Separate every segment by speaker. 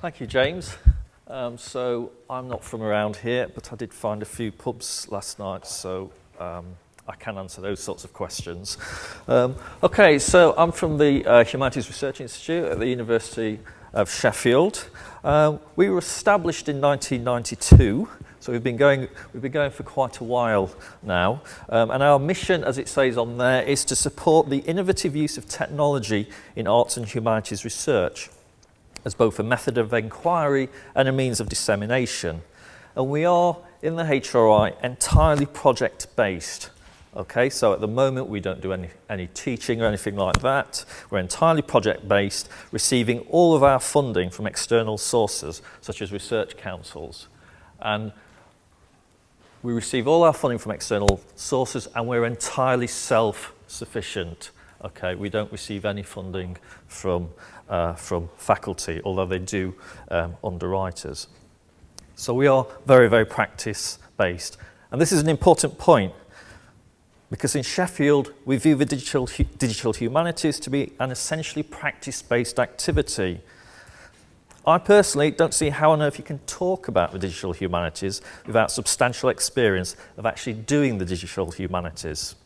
Speaker 1: Thank you, James. Um, so I'm not from around here, but I did find a few pubs last night, so um, I can answer those sorts of questions. Um, okay, so I'm from the uh, Humanities Research Institute at the University of Sheffield. Uh, we were established in 1992, so we've been going, we've been going for quite a while now. Um, and our mission, as it says on there, is to support the innovative use of technology in arts and humanities research as both a method of inquiry and a means of dissemination. And we are, in the HRI, entirely project-based. Okay, so at the moment we don't do any, any teaching or anything like that. We're entirely project-based, receiving all of our funding from external sources, such as research councils. And We receive all our funding from external sources and we're entirely self-sufficient. Okay, we don't receive any funding from, uh, from faculty, although they do um, underwriters. So we are very, very practice-based. And this is an important point because in Sheffield we view the digital, digital humanities to be an essentially practice-based activity I personally don't see how on earth you can talk about the digital humanities without substantial experience of actually doing the digital humanities.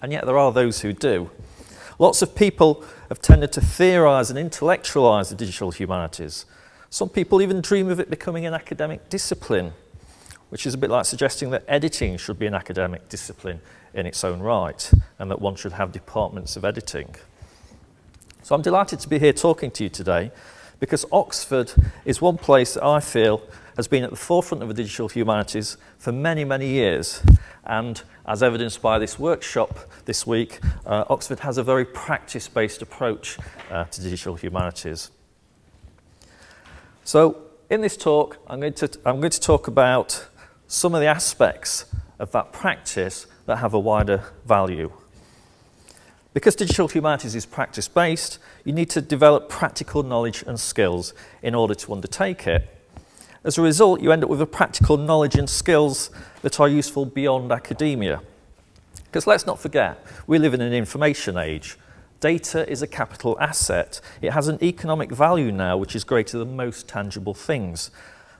Speaker 1: And yet there are those who do. Lots of people have tended to theorize and intellectualize the digital humanities. Some people even dream of it becoming an academic discipline, which is a bit like suggesting that editing should be an academic discipline in its own right and that one should have departments of editing. So I'm delighted to be here talking to you today because Oxford is one place that I feel has been at the forefront of the digital humanities for many, many years. And as evidenced by this workshop this week, uh, Oxford has a very practice-based approach uh, to digital humanities. So in this talk, I'm going, to, I'm going to talk about some of the aspects of that practice that have a wider value. Because digital humanities is practice-based, you need to develop practical knowledge and skills in order to undertake it. As a result, you end up with a practical knowledge and skills that are useful beyond academia. Because let's not forget, we live in an information age. Data is a capital asset. It has an economic value now which is greater than most tangible things.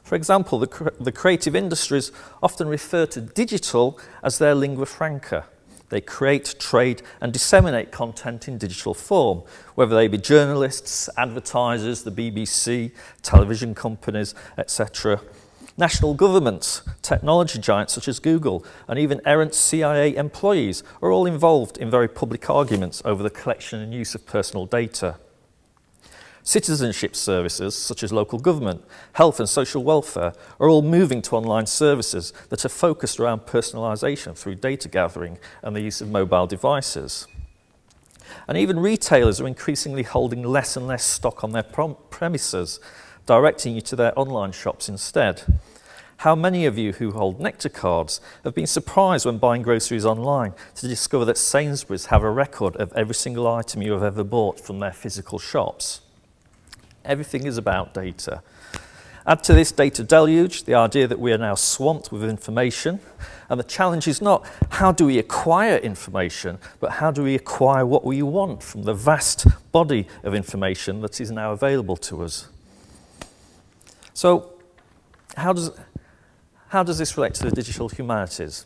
Speaker 1: For example, the, cr the creative industries often refer to digital as their lingua franca. They create, trade, and disseminate content in digital form, whether they be journalists, advertisers, the BBC, television companies, etc. National governments, technology giants such as Google, and even errant CIA employees are all involved in very public arguments over the collection and use of personal data. Citizenship services, such as local government, health and social welfare, are all moving to online services that are focused around personalisation through data gathering and the use of mobile devices. And even retailers are increasingly holding less and less stock on their premises, directing you to their online shops instead. How many of you who hold Nectar cards have been surprised when buying groceries online to discover that Sainsbury's have a record of every single item you have ever bought from their physical shops? Everything is about data. Add to this data deluge the idea that we are now swamped with information. And the challenge is not how do we acquire information, but how do we acquire what we want from the vast body of information that is now available to us. So, how does, how does this relate to the digital humanities?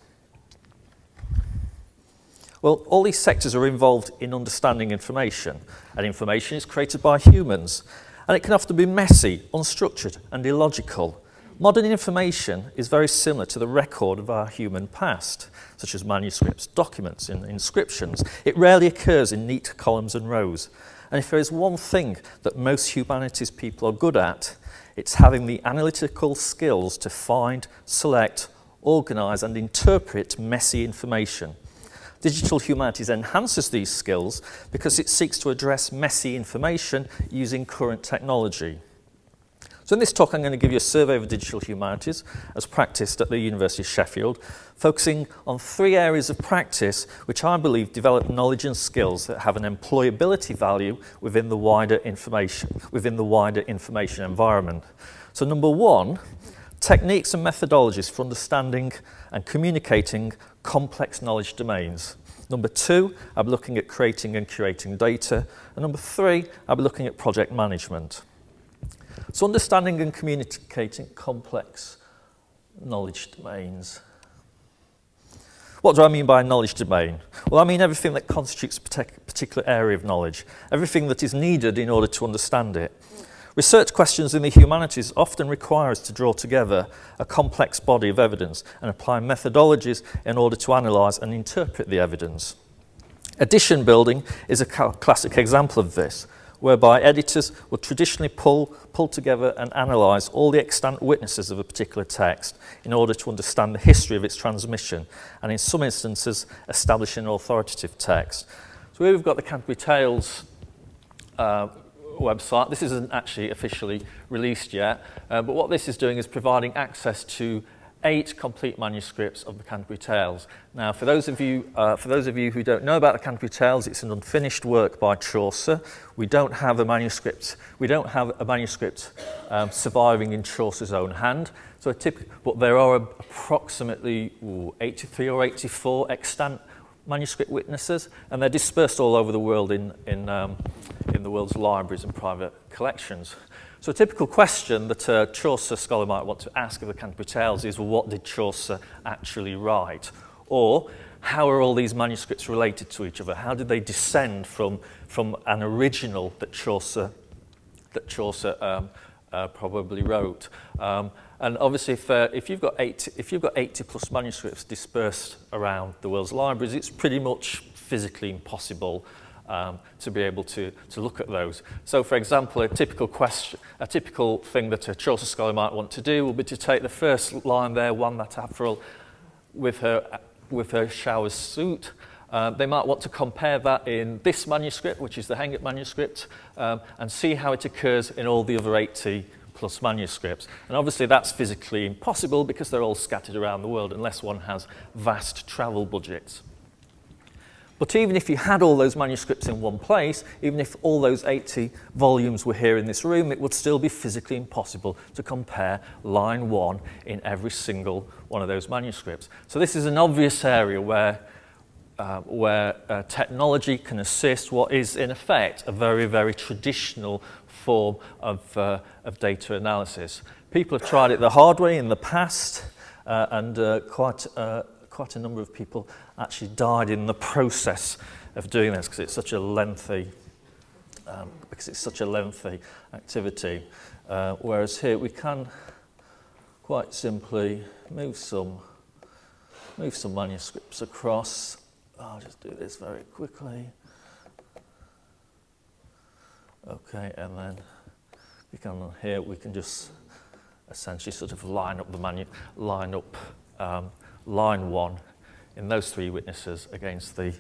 Speaker 1: Well, all these sectors are involved in understanding information, and information is created by humans and it can often be messy, unstructured and illogical. Modern information is very similar to the record of our human past, such as manuscripts, documents, and inscriptions. It rarely occurs in neat columns and rows. And if there is one thing that most humanities people are good at, it's having the analytical skills to find, select, organise and interpret messy information. Digital Humanities enhances these skills because it seeks to address messy information using current technology. So in this talk, I'm going to give you a survey of digital humanities as practiced at the University of Sheffield, focusing on three areas of practice which I believe develop knowledge and skills that have an employability value within the wider information, within the wider information environment. So number one, techniques and methodologies for understanding and communicating complex knowledge domains. Number two, I'll be looking at creating and curating data. And number three, I'll be looking at project management. So understanding and communicating complex knowledge domains. What do I mean by a knowledge domain? Well, I mean everything that constitutes a particular area of knowledge, everything that is needed in order to understand it. Research questions in the humanities often require us to draw together a complex body of evidence and apply methodologies in order to analyse and interpret the evidence. Edition building is a classic example of this, whereby editors will traditionally pull, pull together and analyse all the extant witnesses of a particular text in order to understand the history of its transmission, and in some instances, establish an authoritative text. So here we've got the Canterbury Tales uh, website. This isn't actually officially released yet, uh, but what this is doing is providing access to eight complete manuscripts of the Canterbury Tales. Now, for those of you, uh, for those of you who don't know about the Canterbury Tales, it's an unfinished work by Chaucer. We don't have a manuscript. We don't have a manuscript um, surviving in Chaucer's own hand. So, tip, but there are approximately ooh, 83 or 84 extant manuscript witnesses, and they're dispersed all over the world in, in, um, in the world's libraries and private collections. So a typical question that a Chaucer scholar might want to ask of the Canterbury Tales is, well, what did Chaucer actually write? Or, how are all these manuscripts related to each other? How did they descend from, from an original that Chaucer, that Chaucer um, uh, probably wrote? Um, and obviously, if, uh, if, you've got 80, if you've got 80 plus manuscripts dispersed around the world's libraries, it's pretty much physically impossible um, to be able to, to look at those. So, for example, a typical question, a typical thing that a Chaucer scholar might want to do will be to take the first line there, one that Avril, with her, with her shower suit. Uh, they might want to compare that in this manuscript, which is the Hengwrt manuscript, um, and see how it occurs in all the other 80 plus manuscripts. And obviously that's physically impossible because they're all scattered around the world unless one has vast travel budgets. But even if you had all those manuscripts in one place, even if all those 80 volumes were here in this room, it would still be physically impossible to compare line one in every single one of those manuscripts. So this is an obvious area where, uh, where uh, technology can assist what is, in effect, a very, very traditional form of, uh, of data analysis. People have tried it the hard way in the past, uh, and uh, quite uh, quite a number of people actually died in the process of doing this because it's such a lengthy um, because it's such a lengthy activity. Uh, whereas here we can quite simply move some move some manuscripts across. I'll just do this very quickly. Okay, and then we can here we can just essentially sort of line up the manu line up um, line one in those three witnesses against the,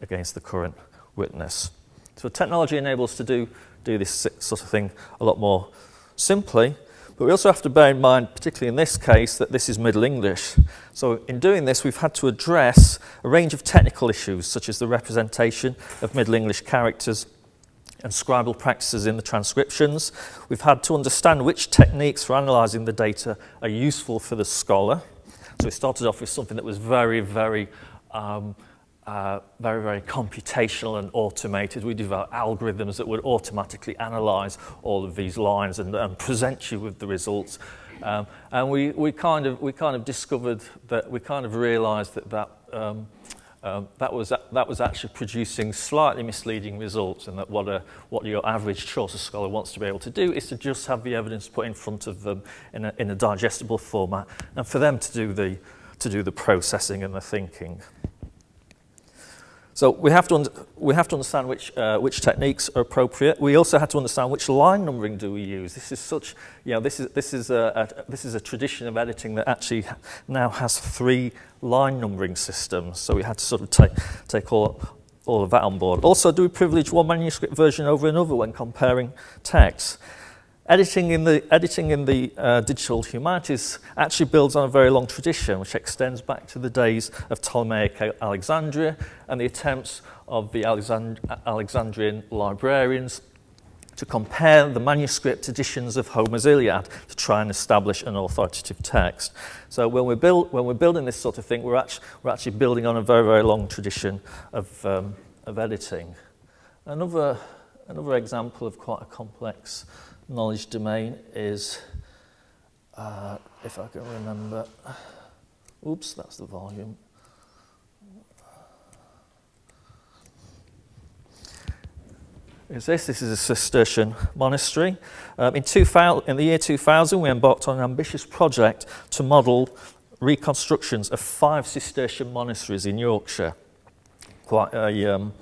Speaker 1: against the current witness. So technology enables us to do, do this sort of thing a lot more simply, but we also have to bear in mind, particularly in this case, that this is Middle English. So in doing this, we've had to address a range of technical issues, such as the representation of Middle English characters and scribal practices in the transcriptions. We've had to understand which techniques for analysing the data are useful for the scholar. So we started off with something that was very, very, um, uh, very, very computational and automated. We developed algorithms that would automatically analyze all of these lines and, and present you with the results. Um, and we, we, kind of, we kind of discovered that we kind of realized that that um, that, was, that was actually producing slightly misleading results and that what, a, what your average Chaucer scholar wants to be able to do is to just have the evidence put in front of them in a, in a digestible format and for them to do the, to do the processing and the thinking. So we have to, we have to understand which, uh, which techniques are appropriate. We also had to understand which line numbering do we use. This is such, you know, this is, this is, a, a, this is a tradition of editing that actually now has three line numbering systems. So we had to sort of take, take all, all of that on board. Also, do we privilege one manuscript version over another when comparing texts? Editing in the, editing in the uh, digital humanities actually builds on a very long tradition which extends back to the days of Ptolemaic Alexandria and the attempts of the Alexand Alexandrian librarians to compare the manuscript editions of Homer's Iliad to try and establish an authoritative text. So when we're, build, when we're building this sort of thing, we're actually, we're actually building on a very, very long tradition of, um, of editing. Another, another example of quite a complex knowledge domain is, uh, if I can remember, oops, that's the volume. is this. This is a Cistercian monastery. Um, in, 2000, in the year 2000, we embarked on an ambitious project to model reconstructions of five Cistercian monasteries in Yorkshire. Quite, a, um,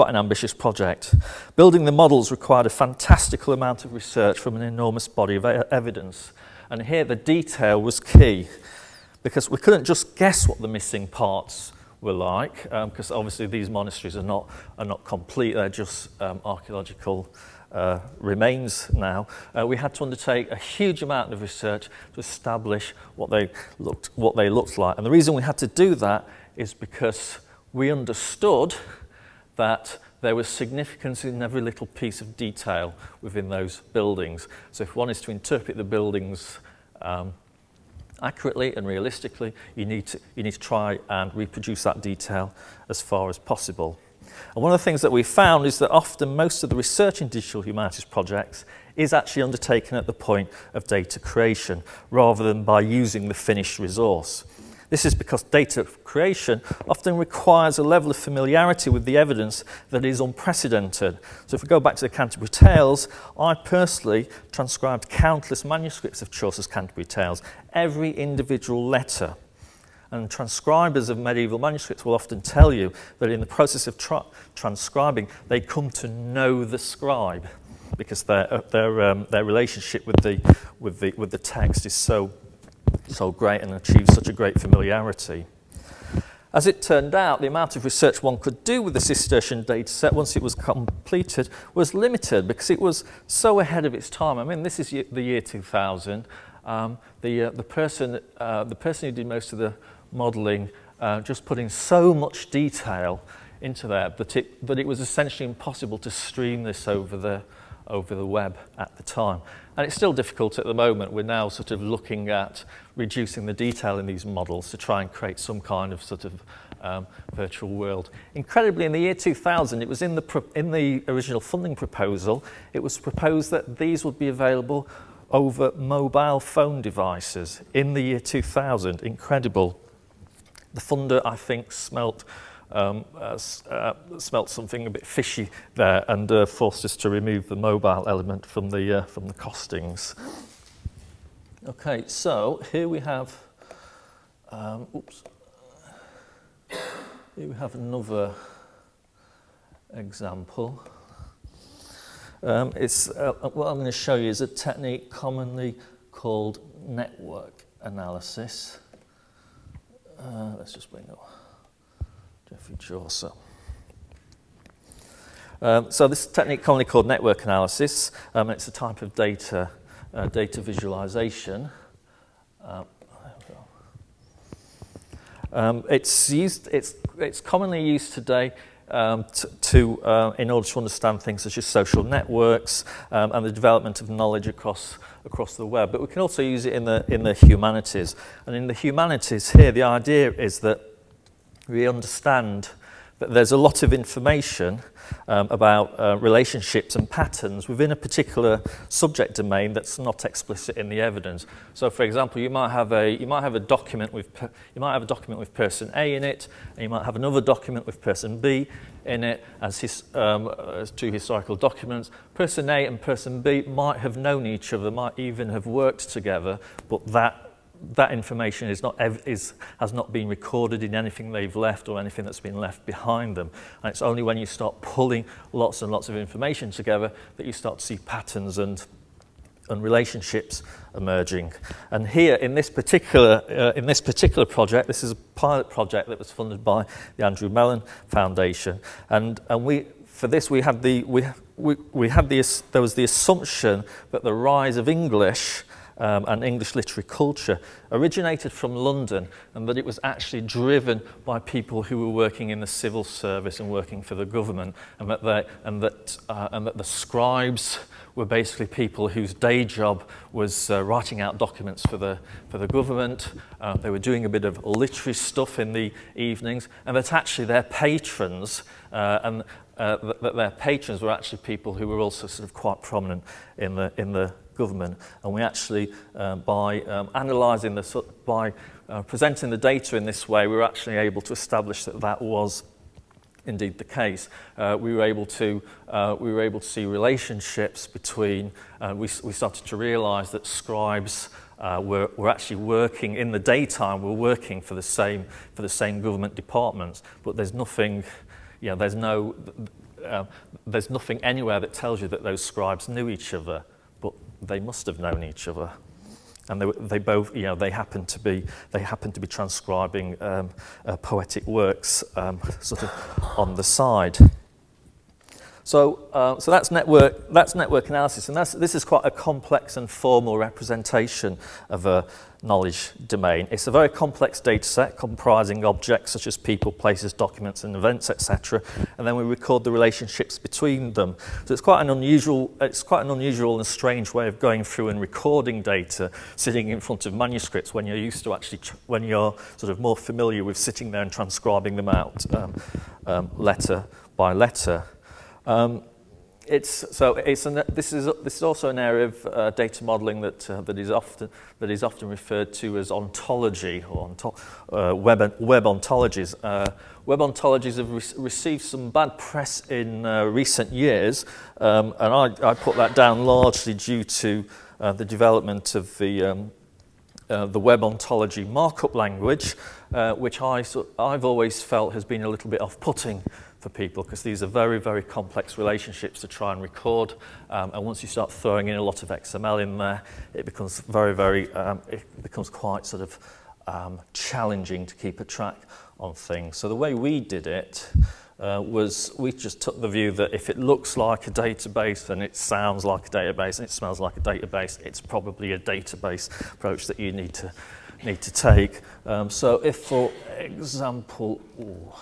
Speaker 1: quite an ambitious project. Building the models required a fantastical amount of research from an enormous body of evidence. And here the detail was key because we couldn't just guess what the missing parts were like, because um, obviously these monasteries are not, are not complete, they're just um, archaeological uh, remains now. Uh, we had to undertake a huge amount of research to establish what they, looked, what they looked like. And the reason we had to do that is because we understood that there was significance in every little piece of detail within those buildings. So if one is to interpret the buildings um, accurately and realistically, you need, to, you need to try and reproduce that detail as far as possible. And one of the things that we found is that often most of the research in digital humanities projects is actually undertaken at the point of data creation rather than by using the finished resource. This is because data creation often requires a level of familiarity with the evidence that is unprecedented. So if we go back to the Canterbury Tales, I personally transcribed countless manuscripts of Chaucer's Canterbury Tales, every individual letter. And transcribers of medieval manuscripts will often tell you that in the process of tra- transcribing, they come to know the scribe because their, uh, their, um, their relationship with the, with, the, with the text is so so great and achieved such a great familiarity. As it turned out, the amount of research one could do with the Cistercian data set once it was completed was limited because it was so ahead of its time. I mean, this is the year 2000. Um, the, uh, the, person, uh, the person who did most of the modelling uh, just put in so much detail into there that it, that it was essentially impossible to stream this over the, over the web at the time. And it's still difficult at the moment. We're now sort of looking at reducing the detail in these models to try and create some kind of sort of um, virtual world. Incredibly, in the year 2000, it was in the, pro- in the original funding proposal, it was proposed that these would be available over mobile phone devices in the year 2000. Incredible. The funder, I think, smelt um, uh, uh, smelt something a bit fishy there and uh, forced us to remove the mobile element from the, uh, from the costings. Okay, so here we have, um, oops, here we have another example. Um, it's, uh, what I'm going to show you is a technique commonly called network analysis. Uh, let's just bring up. Geoffrey Chaucer. Um, so this technique commonly called network analysis. Um, it's a type of data, uh, data visualization. Um, it's, used, it's, it's commonly used today um, to, to uh, in order to understand things such as social networks um, and the development of knowledge across across the web. But we can also use it in the in the humanities. And in the humanities here, the idea is that we understand that there's a lot of information um, about uh, relationships and patterns within a particular subject domain that's not explicit in the evidence. So, for example, you might have a you might have a document with you might have a document with person A in it, and you might have another document with person B in it as, his, um, as two historical documents. Person A and person B might have known each other, might even have worked together, but that that information is not is has not been recorded in anything they've left or anything that's been left behind them. And it's only when you start pulling lots and lots of information together that you start to see patterns and and relationships emerging. And here in this particular uh, in this particular project this is a pilot project that was funded by the Andrew Mellon Foundation. And and we for this we had the we we, we had the there was the assumption that the rise of English um, and English literary culture originated from London and that it was actually driven by people who were working in the civil service and working for the government and that, they, and that, uh, and that the scribes were basically people whose day job was uh, writing out documents for the, for the government. Uh, they were doing a bit of literary stuff in the evenings and that actually their patrons uh, and, uh, that their patrons were actually people who were also sort of quite prominent in the in the government. And we actually, uh, by um, analysing the, by uh, presenting the data in this way, we were actually able to establish that that was indeed the case. Uh, we were able to uh, we were able to see relationships between. Uh, we we started to realise that scribes. Uh, were, were actually working in the daytime. Were working for the same for the same government departments, but there's nothing, know, there's no, uh, there's nothing anywhere that tells you that those scribes knew each other, they must have known each other. And they, they both, you know, they happened to be, they happened to be transcribing um, uh, poetic works um, sort of on the side. So, uh, so that's network, that's network analysis, and that's, this is quite a complex and formal representation of a, knowledge domain. It's a very complex data set comprising objects such as people, places, documents and events, etc. And then we record the relationships between them. So it's quite an unusual, it's quite an unusual and strange way of going through and recording data sitting in front of manuscripts when you're used to actually, when you're sort of more familiar with sitting there and transcribing them out um, um, letter by letter. Um, it's, so it's an, this, is, this is also an area of uh, data modeling that, uh, that, is often, that is often referred to as ontology or onto, uh, web, web ontologies. Uh, web ontologies have re received some bad press in uh, recent years, um, and I, I put that down largely due to uh, the development of the, um, the web ontology markup language, which I, so I've always felt has been a little bit off-putting for people because these are very, very complex relationships to try and record. Um, and once you start throwing in a lot of XML in there, it becomes very, very, um, it becomes quite sort of um, challenging to keep a track on things. So the way we did it uh, was we just took the view that if it looks like a database and it sounds like a database and it smells like a database, it's probably a database approach that you need to need to take. Um, so if, for example, ooh,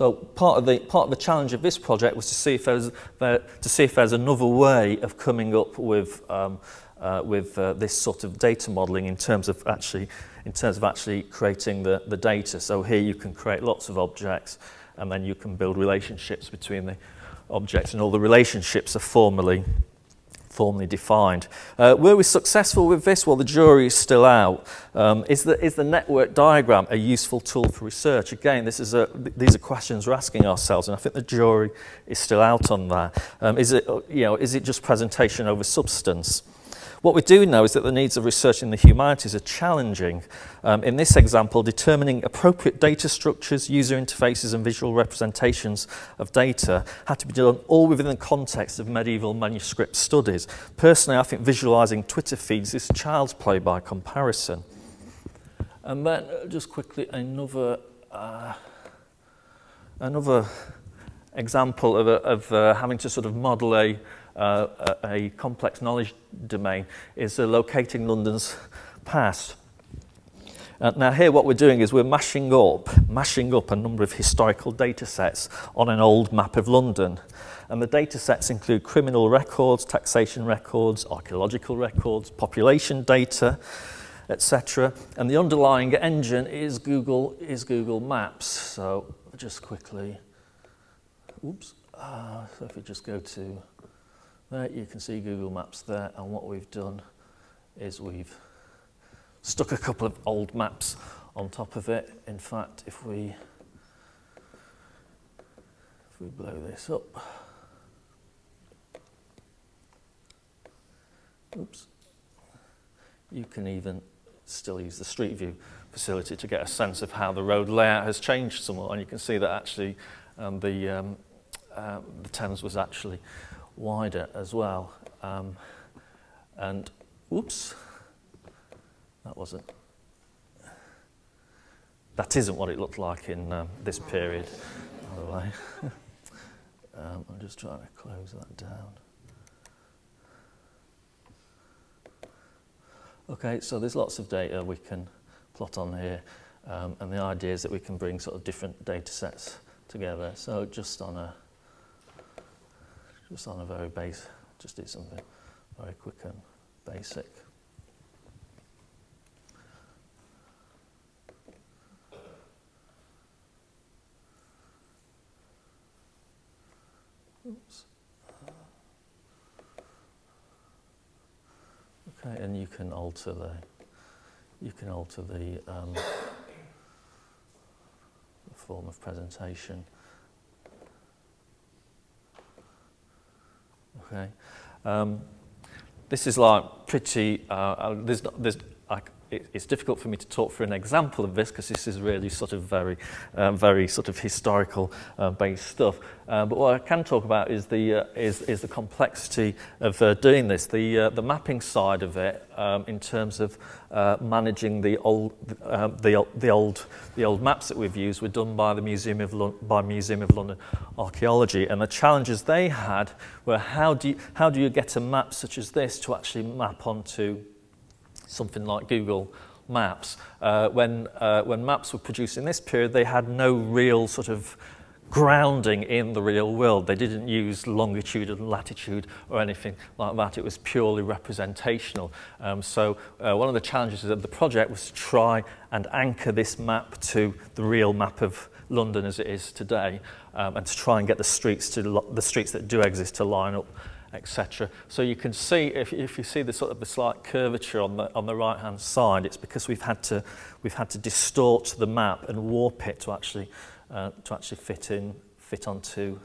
Speaker 1: So part of the part of the challenge of this project was to see if there's there, to see if there's another way of coming up with um, uh, with uh, this sort of data modeling in terms of actually in terms of actually creating the the data. So here you can create lots of objects and then you can build relationships between the objects and all the relationships are formally formally defined. Uh, were we successful with this? Well, the jury is still out. Um, is, the, is the network diagram a useful tool for research? Again, this is a, these are questions we're asking ourselves, and I think the jury is still out on that. Um, is, it, you know, is it just presentation over substance? What we do know is that the needs of research in the humanities are challenging. Um, in this example, determining appropriate data structures, user interfaces and visual representations of data had to be done all within the context of medieval manuscript studies. Personally, I think visualizing Twitter feeds is child's play by comparison. And then uh, just quickly another, uh, another example of, a, of uh, having to sort of model a uh, a, a complex knowledge domain is uh, locating London's past. Uh, now here what we're doing is we're mashing up, mashing up a number of historical data sets on an old map of London. And the data sets include criminal records, taxation records, archaeological records, population data, etc. And the underlying engine is Google, is Google Maps. So just quickly, oops, uh, so if we just go to there you can see Google Maps there and what we've done is we've stuck a couple of old maps on top of it. In fact, if we if we blow this up, oops, you can even still use the Street View facility to get a sense of how the road layout has changed somewhat. And you can see that actually um, the, um, uh, the Thames was actually wider as well. Um, and, oops, that wasn't, that isn't what it looked like in um, this period, by the way. Um, I'm just trying to close that down. Okay, so there's lots of data we can plot on here, um, and the idea is that we can bring sort of different data sets together. So just on a just on a very base, just do something very quick and basic. Oops. Okay, and you can alter the you can alter the, um, the form of presentation. Okay, um, this is like pretty. Uh, uh there's, there's I, it, it's difficult for me to talk through an example of this because this is really sort of very, um, very sort of historical uh, based stuff. Uh, but what I can talk about is the, uh, is, is the complexity of uh, doing this, the, uh, the mapping side of it um, in terms of uh, managing the old, uh, the, the, old, the old maps that we've used were done by the Museum of, Lon- by Museum of London Archaeology. And the challenges they had were how do you, how do you get a map such as this to actually map onto something like Google Maps. Uh, when, uh, when maps were produced in this period, they had no real sort of grounding in the real world. They didn't use longitude and latitude or anything like that. It was purely representational. Um, so uh, one of the challenges of the project was to try and anchor this map to the real map of London as it is today, um, and to try and get the streets to the streets that do exist to line up etc. So you can see, if, if you see the sort of the slight curvature on the, on the right-hand side, it's because we've had to, we've had to distort the map and warp it to actually, uh, to actually fit in, fit onto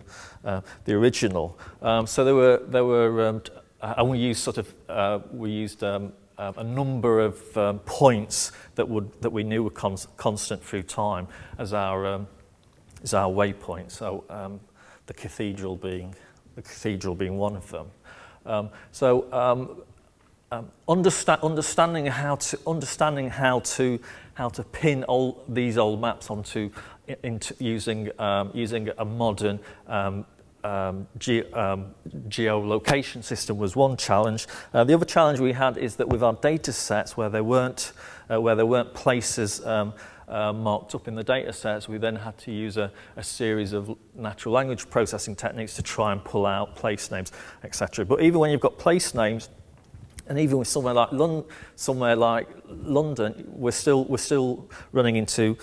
Speaker 1: uh, the original. Um, so there were, there were um, and we used sort of, uh, we used um, uh, a number of um, points that would that we knew were cons- constant through time as our um, as our waypoint. So um, the cathedral being the cathedral being one of them. Um, so um, um, understa understanding how to understanding how to how to pin all these old maps onto into using um, using a modern um, um, ge um, geolocation system was one challenge. Uh, the other challenge we had is that with our data sets where there weren't uh, where there weren't places um, uh, marked up in the data sets, we then had to use a, a series of natural language processing techniques to try and pull out place names, etc. But even when you've got place names, and even with somewhere like, Lon somewhere like London, we're still, we're still running into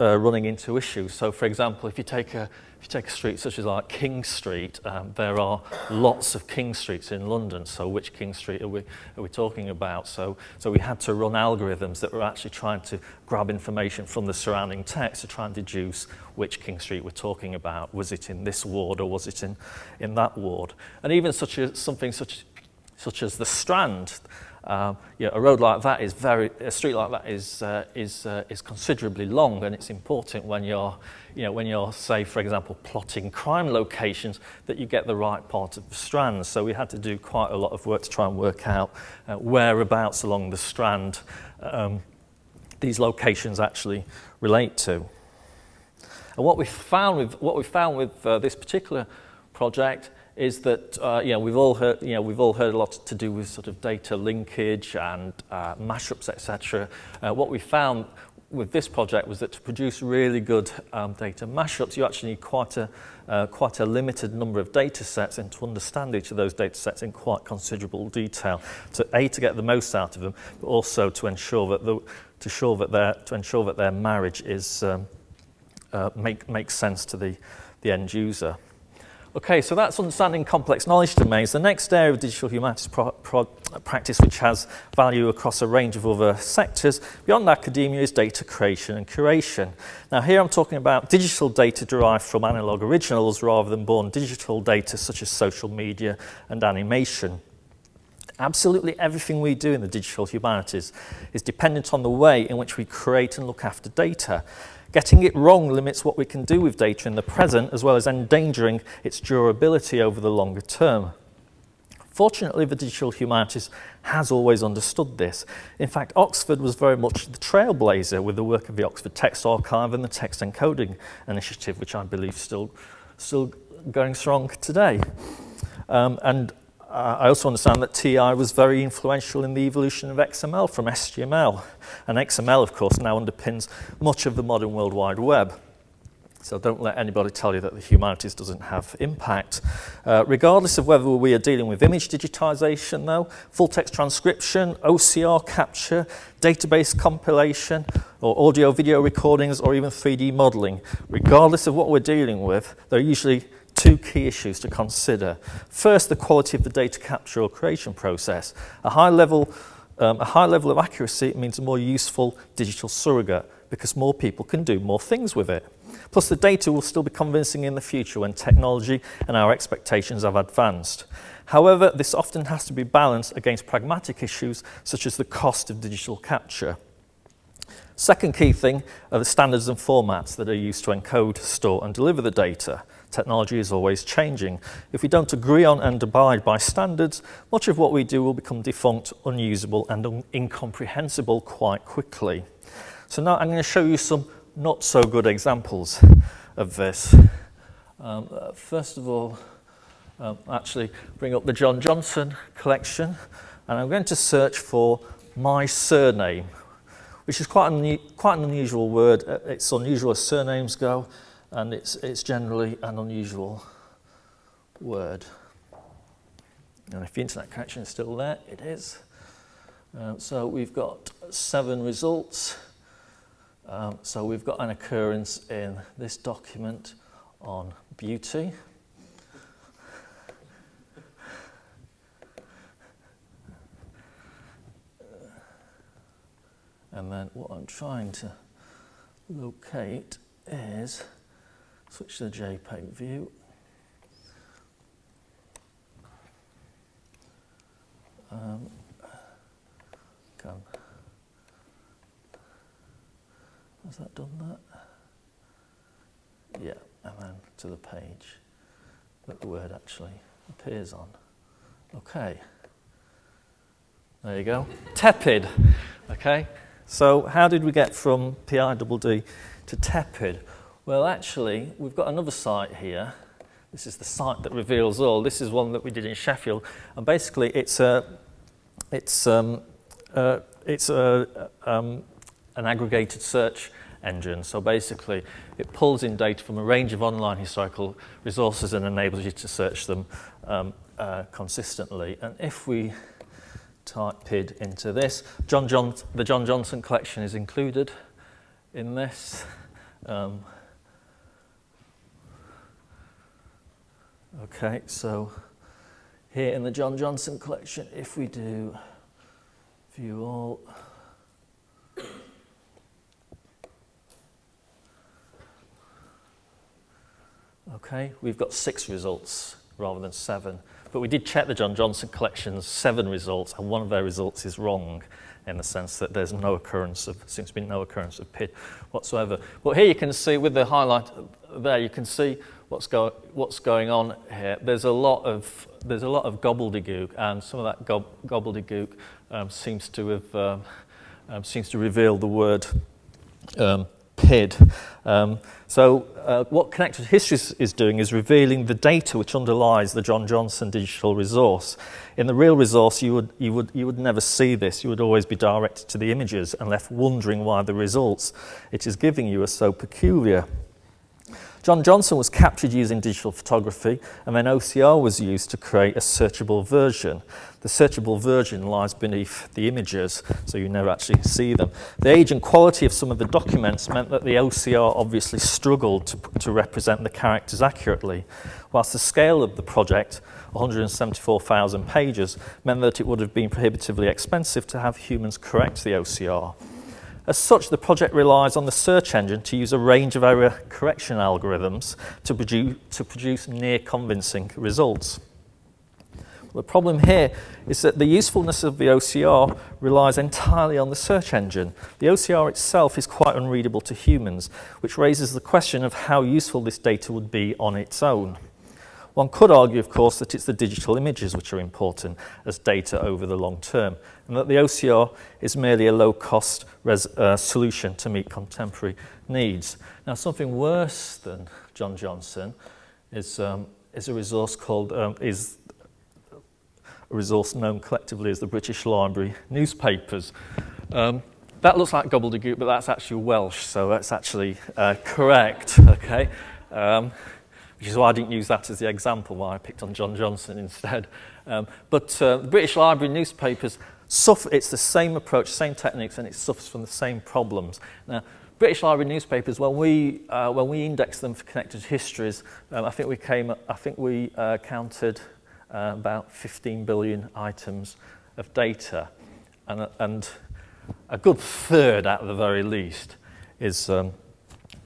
Speaker 1: uh, running into issues. So, for example, if you take a if you take a street such as like King Street, um, there are lots of King Streets in London. So, which King Street are we are we talking about? So, so we had to run algorithms that were actually trying to grab information from the surrounding text to try and deduce which King Street we're talking about. Was it in this ward or was it in in that ward? And even such as something such such as the Strand. Um, a road like that is very, a street like that is, uh, is, uh, is considerably long and it's important when you're, you know, when you're, say, for example, plotting crime locations that you get the right part of the strand. So we had to do quite a lot of work to try and work out uh, whereabouts along the strand um, these locations actually relate to. And what we found with, what we found with uh, this particular project is that uh, you know, we've all heard you know, we've all heard a lot to do with sort of data linkage and uh, mashups etc. Uh, what we found with this project was that to produce really good um, data mashups, you actually need quite a, uh, quite a limited number of data sets and to understand each of those data sets in quite considerable detail to A, to get the most out of them, but also to ensure that, the, to ensure that, their, to ensure that their marriage is, um, uh, make, makes sense to the, the end user. Okay, so that's understanding complex knowledge domains. The next area of digital humanities pro- pro- practice, which has value across a range of other sectors beyond academia, is data creation and curation. Now, here I'm talking about digital data derived from analog originals rather than born digital data such as social media and animation. Absolutely everything we do in the digital humanities is dependent on the way in which we create and look after data. Getting it wrong limits what we can do with data in the present, as well as endangering its durability over the longer term. Fortunately, the digital humanities has always understood this. In fact, Oxford was very much the trailblazer with the work of the Oxford Text Archive and the Text Encoding Initiative, which I believe still, still going strong today. Um, and uh, I also understand that TEI was very influential in the evolution of XML from HTML. And XML, of course, now underpins much of the modern World Wide Web. So don't let anybody tell you that the humanities doesn't have impact. Uh, regardless of whether we are dealing with image digitization, though, full text transcription, OCR capture, database compilation, or audio video recordings, or even 3D modeling, regardless of what we're dealing with, they're usually two key issues to consider. First, the quality of the data capture or creation process. A high level, um, a high level of accuracy means a more useful digital surrogate because more people can do more things with it. Plus, the data will still be convincing in the future when technology and our expectations have advanced. However, this often has to be balanced against pragmatic issues such as the cost of digital capture. Second key thing are the standards and formats that are used to encode, store, and deliver the data. Technology is always changing. If we don't agree on and abide by standards, much of what we do will become defunct, unusable, and un- incomprehensible quite quickly. So now I'm going to show you some not so good examples of this. Um, uh, first of all, um, actually bring up the John Johnson collection, and I'm going to search for my surname, which is quite, quite an unusual word. Uh, it's unusual as surnames go, and it's, it's generally an unusual word. And if the internet connection is still there, it is. Um, so we've got seven results. Um, so we've got an occurrence in this document on beauty. And then what I'm trying to locate is switch to the JPEG view. Um, come. Has that done that? Yeah, and then to the page that the word actually appears on. Okay. There you go. Tepid. Okay. So how did we get from PIDD to tepid? Well, actually, we've got another site here. This is the site that reveals all. This is one that we did in Sheffield, and basically, it's a, it's um, uh, it's a, um, an aggregated search engine. So basically, it pulls in data from a range of online historical resources and enables you to search them um, uh, consistently. And if we type PID into this, John John, the John Johnson collection is included in this. Um, okay, so here in the John Johnson collection, if we do view all, Okay, we've got six results rather than seven. But we did check the John Johnson collection's seven results, and one of their results is wrong in the sense that there's no occurrence of, seems to be no occurrence of PID whatsoever. But here you can see with the highlight there, you can see what's, go, what's going on here. There's a lot of, there's a lot of gobbledygook, and some of that gob, gobbledygook um, seems to have, um, um, seems to reveal the word um, PID. Um, so uh, what Connected Histories is doing is revealing the data which underlies the John Johnson digital resource. In the real resource, you would, you, would, you would never see this. You would always be directed to the images and left wondering why the results it is giving you are so peculiar. John Johnson was captured using digital photography, and then OCR was used to create a searchable version. The searchable version lies beneath the images, so you never actually see them. The age and quality of some of the documents meant that the OCR obviously struggled to, to represent the characters accurately, whilst the scale of the project, 174,000 pages, meant that it would have been prohibitively expensive to have humans correct the OCR. As such, the project relies on the search engine to use a range of error correction algorithms to produce, to produce near convincing results. The problem here is that the usefulness of the OCR relies entirely on the search engine. The OCR itself is quite unreadable to humans, which raises the question of how useful this data would be on its own. One could argue, of course, that it's the digital images which are important as data over the long term, and that the OCR is merely a low cost res- uh, solution to meet contemporary needs. Now, something worse than John Johnson is, um, is a resource called, um, is a resource known collectively as the British Library newspapers. Um, that looks like gobbledygook, but that's actually Welsh, so that's actually uh, correct, okay? Which is why I didn't use that as the example, why I picked on John Johnson instead. Um, but uh, the British Library newspapers suffer, it's the same approach, same techniques, and it suffers from the same problems. Now, British Library newspapers, when we, uh, when we indexed them for connected histories, um, I think we came, I think we uh, counted uh, about 15 billion items of data. And, and a good third, at the very least, is um,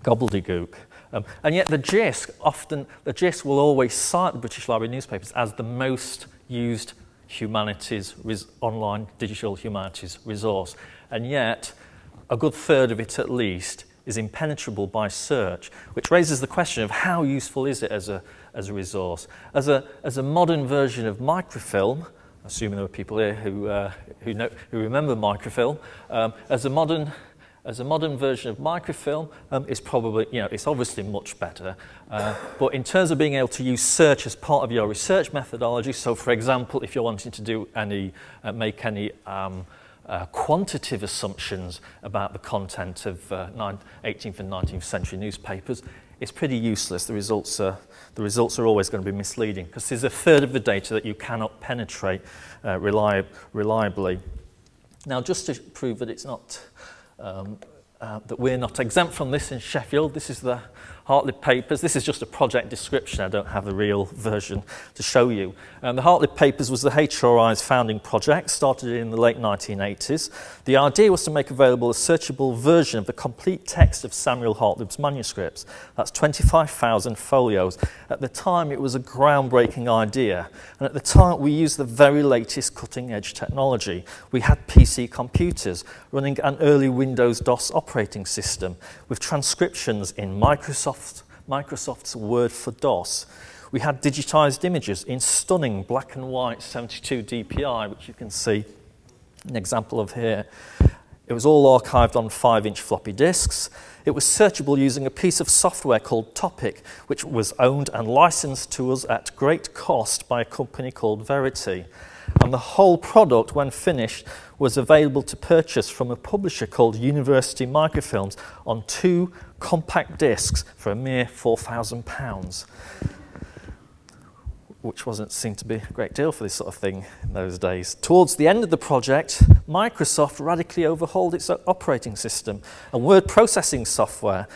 Speaker 1: gobbledygook. Um, and yet the JISC often, the JISC will always cite the British Library newspapers as the most used humanities, res- online digital humanities resource. And yet, a good third of it at least is impenetrable by search, which raises the question of how useful is it as a, as a resource. As a, as a modern version of microfilm, assuming there are people here who, uh, who, know, who remember microfilm, um, as a modern as a modern version of microfilm um, is probably, you know, it's obviously much better. Uh, but in terms of being able to use search as part of your research methodology, so for example, if you're wanting to do any, uh, make any um, uh, quantitative assumptions about the content of uh, 18th and 19th century newspapers, it's pretty useless. The results are, the results are always going to be misleading because there's a third of the data that you cannot penetrate uh, reliab- reliably. Now, just to prove that it's not um, uh, that we're not exempt from this in Sheffield. This is the Hartlib Papers. This is just a project description. I don't have the real version to show you. Um, the Hartlib Papers was the HRI's founding project, started in the late 1980s. The idea was to make available a searchable version of the complete text of Samuel Hartlib's manuscripts. That's 25,000 folios. At the time, it was a groundbreaking idea. And at the time, we used the very latest cutting edge technology. We had PC computers running an early Windows DOS operating system with transcriptions in Microsoft Microsoft, Microsoft's Word for DOS. We had digitized images in stunning black and white 72 DPI, which you can see an example of here. It was all archived on 5 inch floppy disks. It was searchable using a piece of software called Topic, which was owned and licensed to us at great cost by a company called Verity. The whole product, when finished, was available to purchase from a publisher called University Microfilms on two compact discs for a mere £4,000, which wasn't seen to be a great deal for this sort of thing in those days. Towards the end of the project, Microsoft radically overhauled its operating system and word processing software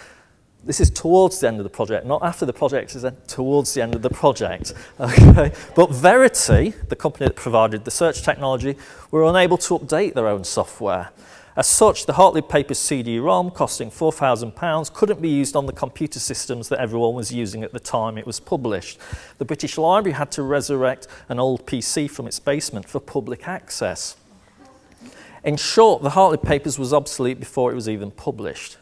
Speaker 1: this is towards the end of the project, not after the project, is towards the end of the project. Okay? But Verity, the company that provided the search technology, were unable to update their own software. As such, the Hartlib Papers CD-ROM, costing £4,000, couldn't be used on the computer systems that everyone was using at the time it was published. The British Library had to resurrect an old PC from its basement for public access. In short, the Hartlib Papers was obsolete before it was even published.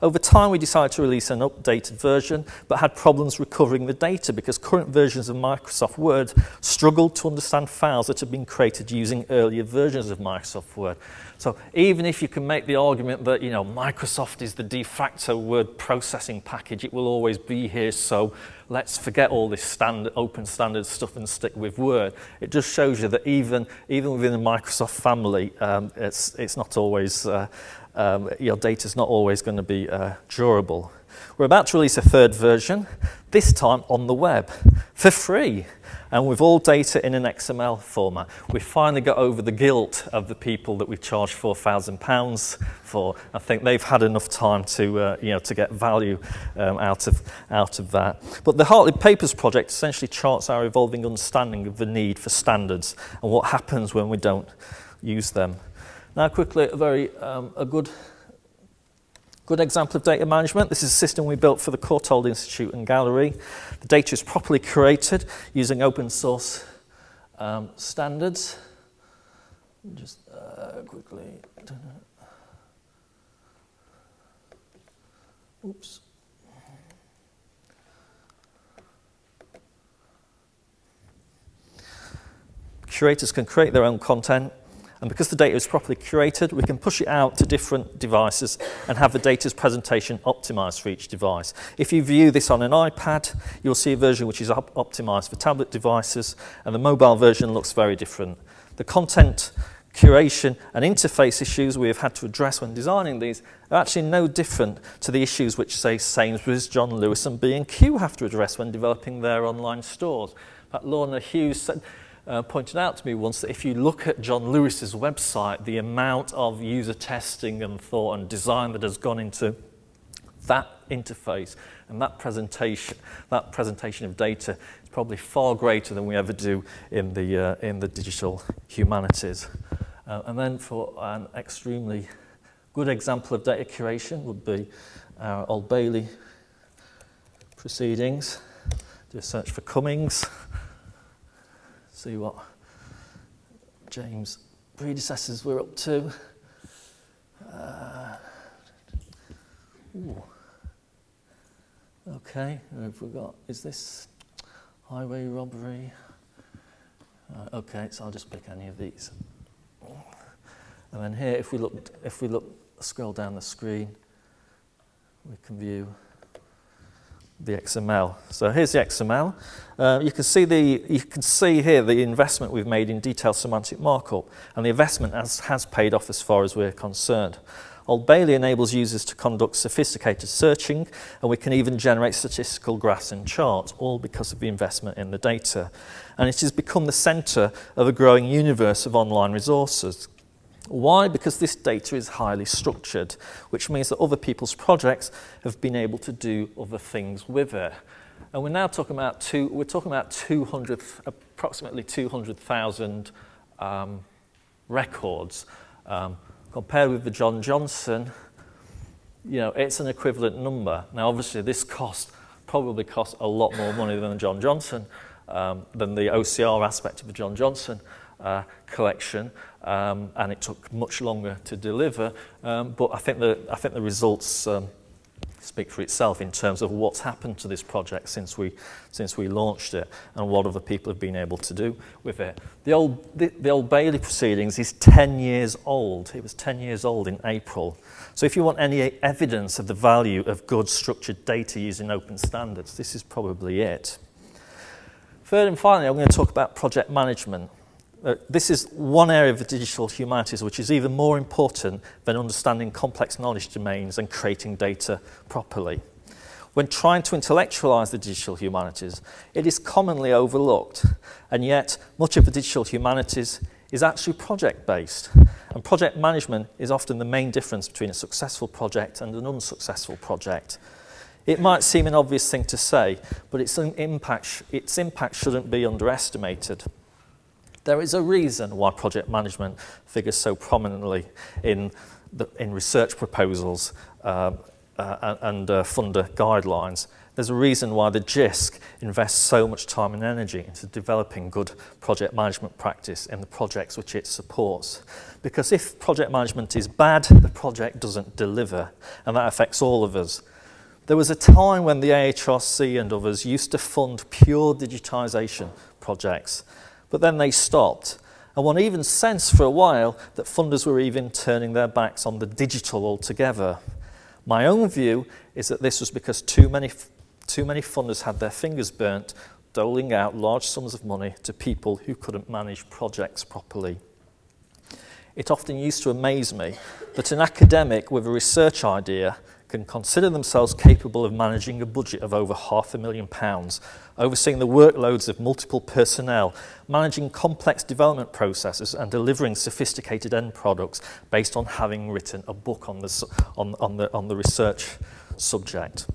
Speaker 1: Over time, we decided to release an updated version, but had problems recovering the data because current versions of Microsoft Word struggled to understand files that had been created using earlier versions of Microsoft Word. So even if you can make the argument that, you know, Microsoft is the de facto word processing package, it will always be here, so let's forget all this standard, open standard stuff and stick with Word. It just shows you that even, even within the Microsoft family, um, it's, it's not always uh, um, your data is not always going to be uh, durable. We're about to release a third version, this time on the web, for free, and with all data in an XML format. We finally got over the guilt of the people that we've charged £4,000 for. I think they've had enough time to, uh, you know, to get value um, out, of, out of that. But the Hartlib Papers project essentially charts our evolving understanding of the need for standards and what happens when we don't use them. Now, quickly, a very um, a good, good example of data management. This is a system we built for the Courtauld Institute and Gallery. The data is properly curated using open source um, standards. Just uh, quickly. Oops. Curators can create their own content And because the data is properly curated, we can push it out to different devices and have the data's presentation optimized for each device. If you view this on an iPad, you'll see a version which is op optimized for tablet devices, and the mobile version looks very different. The content curation and interface issues we have had to address when designing these are actually no different to the issues which, say, Sainsbury's, John Lewis and B&Q have to address when developing their online stores. But Lorna Hughes said, uh, pointed out to me once that if you look at John Lewis's website, the amount of user testing and thought and design that has gone into that interface and that presentation, that presentation of data is probably far greater than we ever do in the, uh, in the digital humanities. Uh, and then for an extremely good example of data curation would be our Old Bailey proceedings. Do a search for Cummings. See what James' predecessors were up to. Uh, okay, have we got? Is this highway robbery? Uh, okay, so I'll just pick any of these. And then here, if we look, if we look, scroll down the screen, we can view the XML. So here's the XML. Uh, you can see the you can see here the investment we've made in detailed semantic markup, and the investment has, has paid off as far as we're concerned. Old Bailey enables users to conduct sophisticated searching, and we can even generate statistical graphs and charts, all because of the investment in the data. And it has become the center of a growing universe of online resources, why? Because this data is highly structured, which means that other people's projects have been able to do other things with it. And we're now talking about two, we're talking about 200, approximately 200,000 um, records. Um, compared with the John Johnson, you know, it's an equivalent number. Now, obviously, this cost probably cost a lot more money than the John Johnson, um, than the OCR aspect of the John Johnson uh, collection um, and it took much longer to deliver. Um, but I think the, I think the results um, speak for itself in terms of what's happened to this project since we, since we launched it and what other people have been able to do with it. The old, the, the old Bailey proceedings is 10 years old. It was 10 years old in April. So if you want any evidence of the value of good structured data using open standards, this is probably it. Third and finally, I'm going to talk about project management. Uh, this is one area of the digital humanities which is even more important than understanding complex knowledge domains and creating data properly. When trying to intellectualize the digital humanities, it is commonly overlooked, and yet much of the digital humanities is actually project-based, and project management is often the main difference between a successful project and an unsuccessful project. It might seem an obvious thing to say, but its impact, its impact shouldn't be underestimated. There is a reason why project management figures so prominently in, the, in research proposals um, uh, and uh, funder guidelines. There's a reason why the JISC invests so much time and energy into developing good project management practice in the projects which it supports. Because if project management is bad, the project doesn't deliver, and that affects all of us. There was a time when the AHRC and others used to fund pure digitisation projects, but then they stopped. And one even sensed for a while that funders were even turning their backs on the digital altogether. My own view is that this was because too many, too many funders had their fingers burnt doling out large sums of money to people who couldn't manage projects properly. It often used to amaze me that an academic with a research idea can consider themselves capable of managing a budget of over half a million pounds, overseeing the workloads of multiple personnel, managing complex development processes, and delivering sophisticated end products based on having written a book on the, on, on the, on the research subject.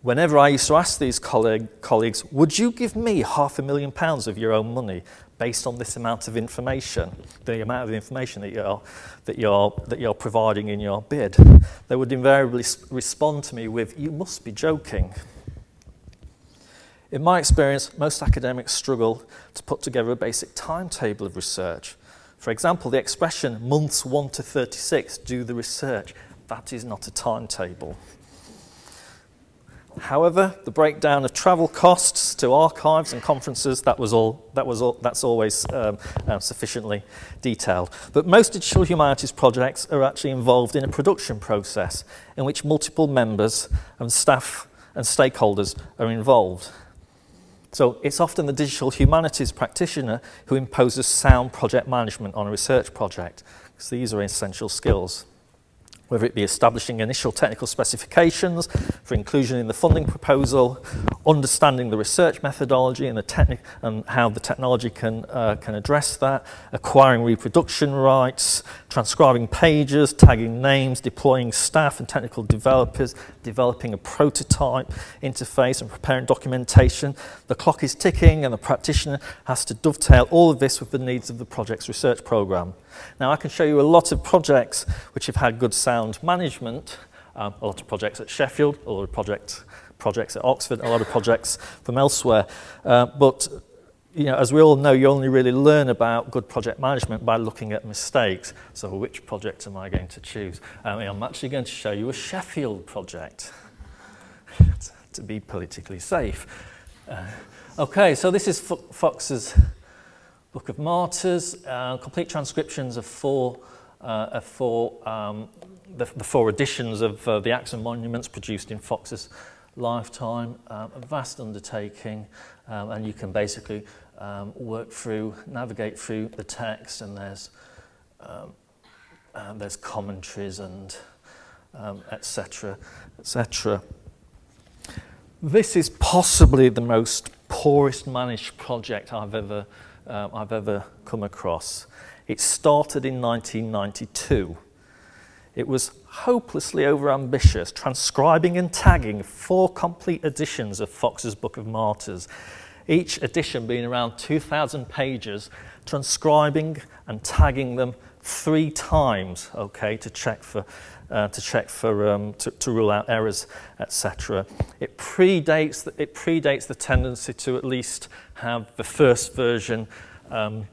Speaker 1: Whenever I used to ask these colleague, colleagues, would you give me half a million pounds of your own money? Based on this amount of information, the amount of information that you're, that you're, that you're providing in your bid, they would invariably respond to me with, You must be joking. In my experience, most academics struggle to put together a basic timetable of research. For example, the expression months 1 to 36, do the research, that is not a timetable. However, the breakdown of travel costs to archives and conferences, that was all, that was all, that's always um, uh, sufficiently detailed. But most digital humanities projects are actually involved in a production process in which multiple members and staff and stakeholders are involved. So it's often the digital humanities practitioner who imposes sound project management on a research project, because these are essential skills. Whether it be establishing initial technical specifications for inclusion in the funding proposal, understanding the research methodology and, the techni- and how the technology can, uh, can address that, acquiring reproduction rights, transcribing pages, tagging names, deploying staff and technical developers, developing a prototype interface and preparing documentation. The clock is ticking and the practitioner has to dovetail all of this with the needs of the project's research programme. Now, I can show you a lot of projects which have had good sound management, um, a lot of projects at Sheffield, a lot of projects, projects at Oxford, a lot of projects from elsewhere. Uh, but you know, as we all know, you only really learn about good project management by looking at mistakes. So which project am I going to choose? Mean, I'm actually going to show you a Sheffield project to be politically safe. Uh, okay, so this is Foxe's Book of Martyrs, uh, complete transcriptions of four, uh, of four um, the, the, four editions of uh, the Acts and Monuments produced in Foxe's lifetime. Um, a vast undertaking, um, and you can basically um, work through, navigate through the text, and there's um, there's commentaries and etc. Um, etc. This is possibly the most poorest managed project I've ever um, I've ever come across. It started in 1992. It was hopelessly overambitious, transcribing and tagging four complete editions of Fox's Book of Martyrs, each edition being around 2,000 pages, transcribing and tagging them three times, okay, to check for, uh, to check for, um, to, to rule out errors, etc. It predates, the, it predates the tendency to at least have the first version um,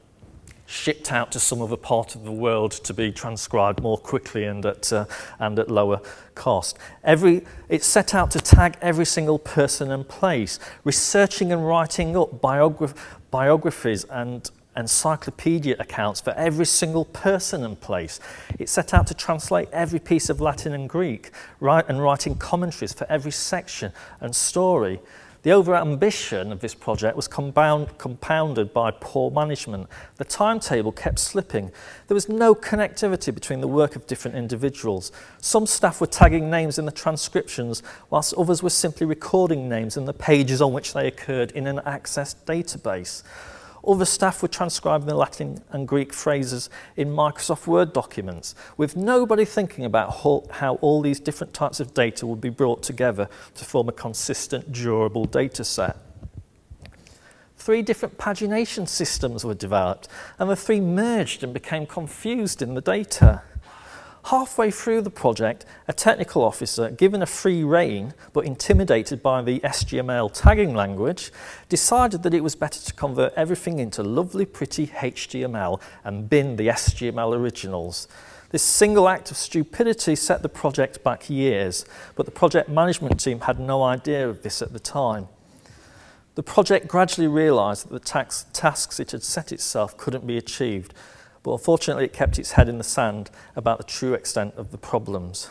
Speaker 1: shipped out to some other part of the world to be transcribed more quickly and at, uh, and at lower cost. Every, it's set out to tag every single person and place, researching and writing up biograph biographies and encyclopedia accounts for every single person and place. It's set out to translate every piece of Latin and Greek, write and writing commentaries for every section and story. The over-ambition of this project was compound, compounded by poor management. The timetable kept slipping. There was no connectivity between the work of different individuals. Some staff were tagging names in the transcriptions, whilst others were simply recording names in the pages on which they occurred in an access database. Other staff were transcribing the Latin and Greek phrases in Microsoft Word documents, with nobody thinking about how all these different types of data would be brought together to form a consistent, durable data set. Three different pagination systems were developed, and the three merged and became confused in the data. Halfway through the project, a technical officer, given a free rein but intimidated by the SGML tagging language, decided that it was better to convert everything into lovely, pretty HTML and bin the SGML originals. This single act of stupidity set the project back years, but the project management team had no idea of this at the time. The project gradually realised that the tax, tasks it had set itself couldn't be achieved, but unfortunately it kept its head in the sand about the true extent of the problems.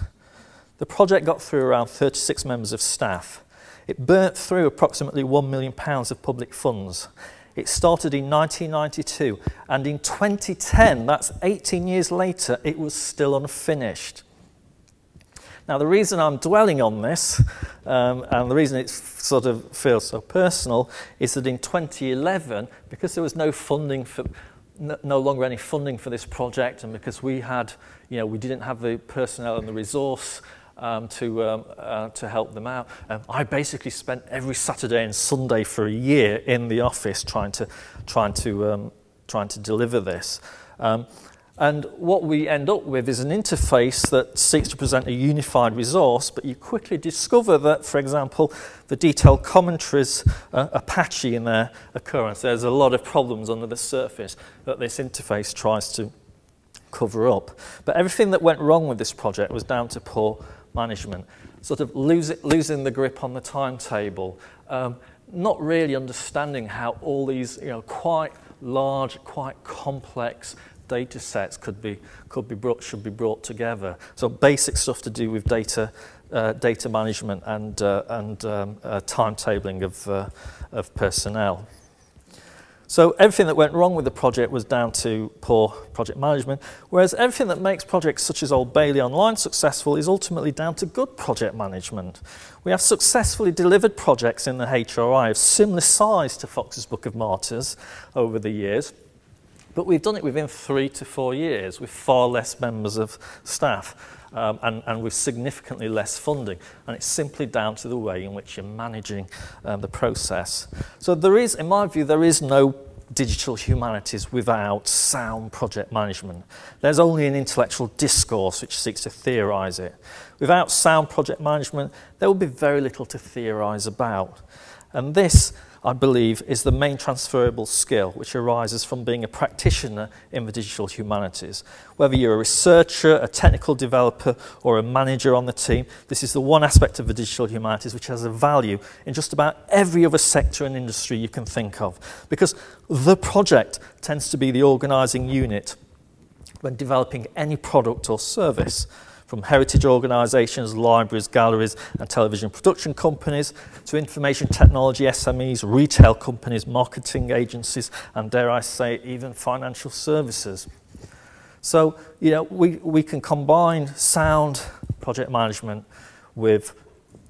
Speaker 1: The project got through around 36 members of staff. It burnt through approximately £1 million of public funds. It started in 1992, and in 2010, that's 18 years later, it was still unfinished. Now, the reason I'm dwelling on this, um, and the reason it sort of feels so personal, is that in 2011, because there was no funding for no, longer any funding for this project and because we had, you know, we didn't have the personnel and the resource um, to, um, uh, to help them out. Um, I basically spent every Saturday and Sunday for a year in the office trying to, trying to, um, trying to deliver this. Um, and what we end up with is an interface that seeks to present a unified resource, but you quickly discover that, for example, the detailed commentaries uh, are patchy in their occurrence. There's a lot of problems under the surface that this interface tries to cover up. But everything that went wrong with this project was down to poor management, sort of lose losing the grip on the timetable, um, not really understanding how all these you know, quite large, quite complex data sets could be, could be brought, should be brought together. So basic stuff to do with data, uh, data management and, uh, and um, uh, timetabling of, uh, of personnel. So everything that went wrong with the project was down to poor project management, whereas everything that makes projects such as Old Bailey Online successful is ultimately down to good project management. We have successfully delivered projects in the HRI of similar size to Foxe's Book of Martyrs over the years, But we've done it within three to four years with far less members of staff um, and, and with significantly less funding. And it's simply down to the way in which you're managing um, the process. So there is, in my view, there is no digital humanities without sound project management. There's only an intellectual discourse which seeks to theorise it. Without sound project management, there will be very little to theorise about. And this I believe, is the main transferable skill which arises from being a practitioner in the digital humanities. Whether you're a researcher, a technical developer, or a manager on the team, this is the one aspect of the digital humanities which has a value in just about every other sector and industry you can think of. Because the project tends to be the organising unit when developing any product or service from heritage organisations, libraries, galleries and television production companies to information technology SMEs, retail companies, marketing agencies and dare I say even financial services. So, you know, we, we can combine sound project management with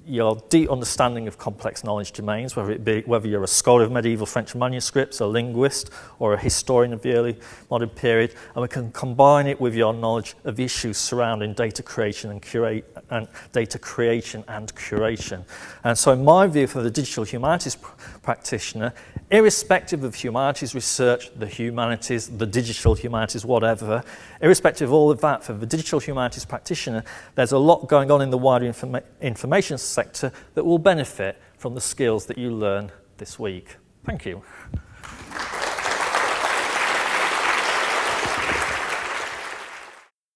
Speaker 1: your deep understanding of complex knowledge domains, whether it be whether you're a scholar of medieval French manuscripts, a linguist, or a historian of the early modern period, and we can combine it with your knowledge of issues surrounding data creation and curate and data creation and curation. And so, in my view, for the digital humanities practitioner, irrespective of humanities research, the humanities, the digital humanities, whatever, irrespective of all of that, for the digital humanities practitioner, there's a lot going on in the wider informa- information sector that will benefit from the skills that you learn this week. Thank you.